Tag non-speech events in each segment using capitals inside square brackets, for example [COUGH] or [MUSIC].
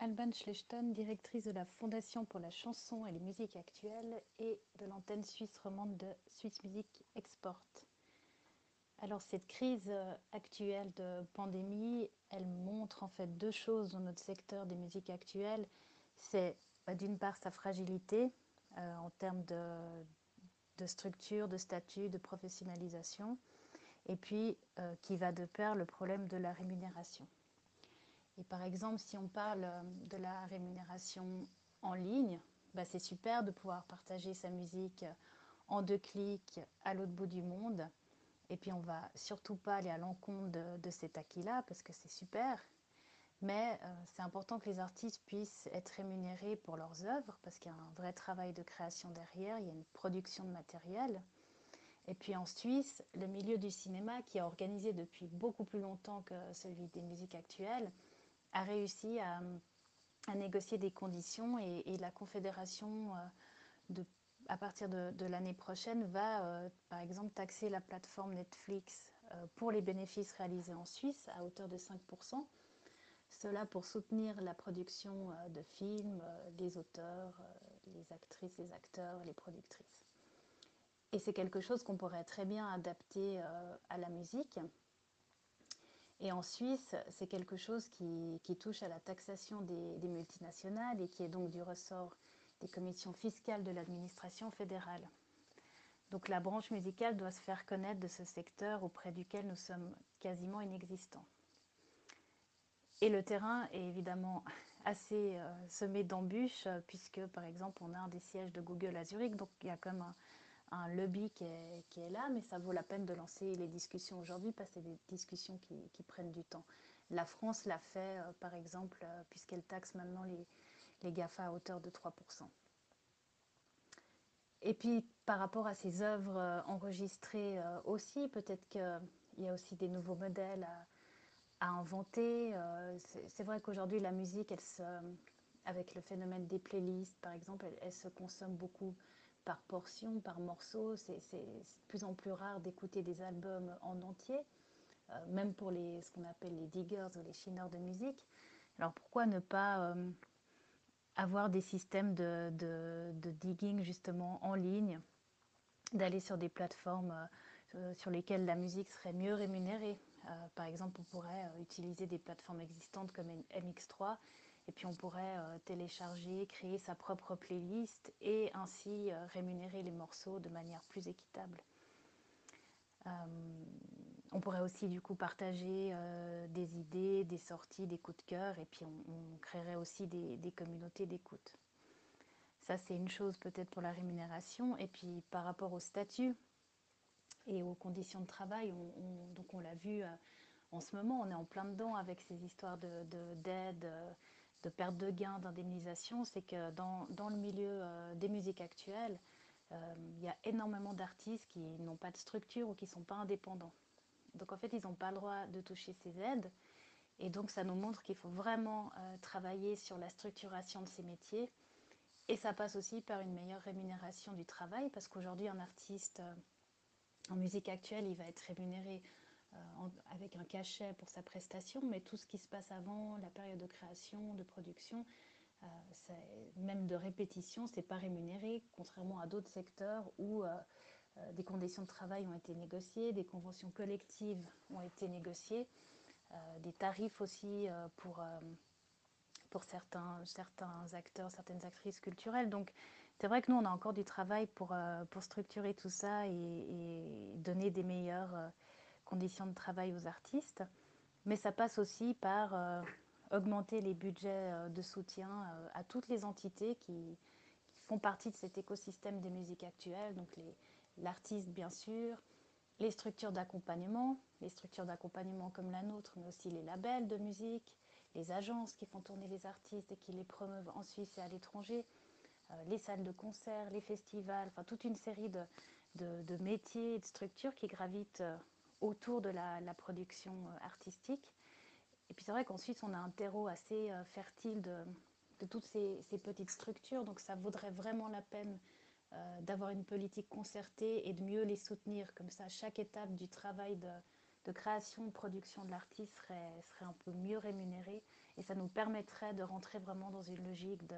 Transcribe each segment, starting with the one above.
Urban Schlechten, directrice de la Fondation pour la chanson et les musiques actuelles et de l'antenne suisse romande de Swiss Music Export. Alors cette crise euh, actuelle de pandémie, elle montre en fait deux choses dans notre secteur des musiques actuelles. C'est bah, d'une part sa fragilité euh, en termes de, structure, de statut, de professionnalisation, et puis euh, qui va de pair le problème de la rémunération. Et par exemple, si on parle de la rémunération en ligne, bah, c'est super de pouvoir partager sa musique en deux clics à l'autre bout du monde et puis on va surtout pas aller à l'encontre de, cet acquis-là parce que c'est super. Mais euh, c'est important que les artistes puissent être rémunérés pour leurs œuvres parce qu'il y a un vrai travail de création derrière, il y a une production de matériel. Et puis en Suisse, le milieu du cinéma, qui est organisé depuis beaucoup plus longtemps que celui des musiques actuelles, a réussi à, négocier des conditions et, la Confédération euh, de à partir de, l'année prochaine, va euh, par exemple taxer la plateforme Netflix euh, pour les bénéfices réalisés en Suisse à hauteur de 5%. Cela pour soutenir la production de films, les auteurs, les actrices, les acteurs, les productrices. Et c'est quelque chose qu'on pourrait très bien adapter à la musique. Et en Suisse, c'est quelque chose qui, touche à la taxation des, multinationales et qui est donc du ressort des commissions fiscales de l'administration fédérale. Donc la branche musicale doit se faire connaître de ce secteur auprès duquel nous sommes quasiment inexistants. Et le terrain est évidemment [LAUGHS] assez euh, semé d'embûches, puisque par exemple on a un des sièges de Google à Zurich, donc il y a comme un lobby qui est, là, mais ça vaut la peine de lancer les discussions aujourd'hui, parce que c'est des discussions qui, prennent du temps. La France l'a fait, euh, par exemple, puisqu'elle taxe maintenant les, les GAFA à hauteur de 3%. Et puis par rapport à ces œuvres euh, enregistrées euh, aussi, peut-être qu'il y a aussi des nouveaux modèles à, inventer. Euh, c'est vrai qu'aujourd'hui la musique, elle se, avec le phénomène des playlists par exemple, elle, se consomme beaucoup par portion, par morceau. C'est de plus en plus rare d'écouter des albums en entier, même pour les, ce qu'on appelle les diggers ou les chineurs de musique. Alors pourquoi ne pas avoir des systèmes de, de, digging justement en ligne, d'aller sur des plateformes euh, sur lesquelles la musique serait mieux rémunérée? Euh, par exemple, on pourrait euh, utiliser des plateformes existantes comme MX3 et puis on pourrait télécharger, créer sa propre playlist et ainsi rémunérer les morceaux de manière plus équitable. On pourrait aussi du coup partager euh, des idées, des sorties, des coups de cœur et puis on, créerait aussi des, communautés d'écoute. Ça c'est une chose peut-être pour la rémunération et puis par rapport au statut et aux conditions de travail, on, donc on l'a vu euh, en ce moment, on est en plein dedans avec ces histoires d'aide, de, d'aide, euh, de, perte de gains, d'indemnisation, c'est que dans, dans, le milieu des musiques actuelles, il y a énormément d'artistes qui n'ont pas de structure ou qui ne sont pas indépendants. Donc en fait, ils n'ont pas le droit de toucher ces aides. Et donc ça nous montre qu'il faut vraiment euh, travailler sur la structuration de ces métiers. Et ça passe aussi par une meilleure rémunération du travail, parce qu'aujourd'hui, un artiste euh, en musique actuelle, il va être rémunéré euh, avec un cachet pour sa prestation, mais tout ce qui se passe avant, la période de création, de production, même de répétition, c'est pas rémunéré, contrairement à d'autres secteurs où euh, des conditions de travail ont été négociées, des conventions collectives ont été négociées, euh, des tarifs aussi euh, pour, pour certains, certains acteurs, certaines actrices culturelles. Donc c'est vrai que nous, on a encore du travail pour, pour structurer tout ça et, donner des meilleures conditions de travail aux artistes. Mais ça passe aussi par augmenter les budgets de soutien à toutes les entités qui, font partie de cet écosystème des musiques actuelles, donc l'artiste bien sûr, les structures d'accompagnement, les structures d'accompagnement comme la nôtre, mais aussi les labels de musique, les agences qui font tourner les artistes et qui les promeuvent en Suisse et à l'étranger, euh, les salles de concert, les festivals, enfin toute une série de, métiers et de structures qui gravitent euh, autour de la, production euh, artistique. Et puis c'est vrai qu'en Suisse, on a un terreau assez fertile de, toutes ces, petites structures, donc ça vaudrait vraiment la peine euh, d'avoir une politique concertée et de mieux les soutenir. Comme ça, chaque étape du travail de, création, de production de l'artiste serait, un peu mieux rémunérée et ça nous permettrait de rentrer vraiment dans une logique de,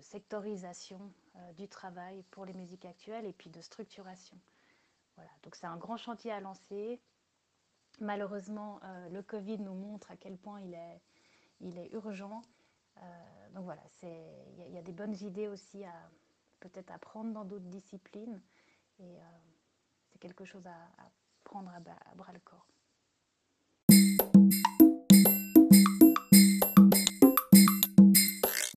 sectorisation euh, du travail pour les musiques actuelles et puis de structuration. Voilà, donc c'est un grand chantier à lancer. Malheureusement, euh, le Covid nous montre à quel point il est, urgent. Euh, donc voilà, il y, a des bonnes idées aussi à peut-être apprendre dans d'autres disciplines et c'est quelque chose à, prendre à bras le corps.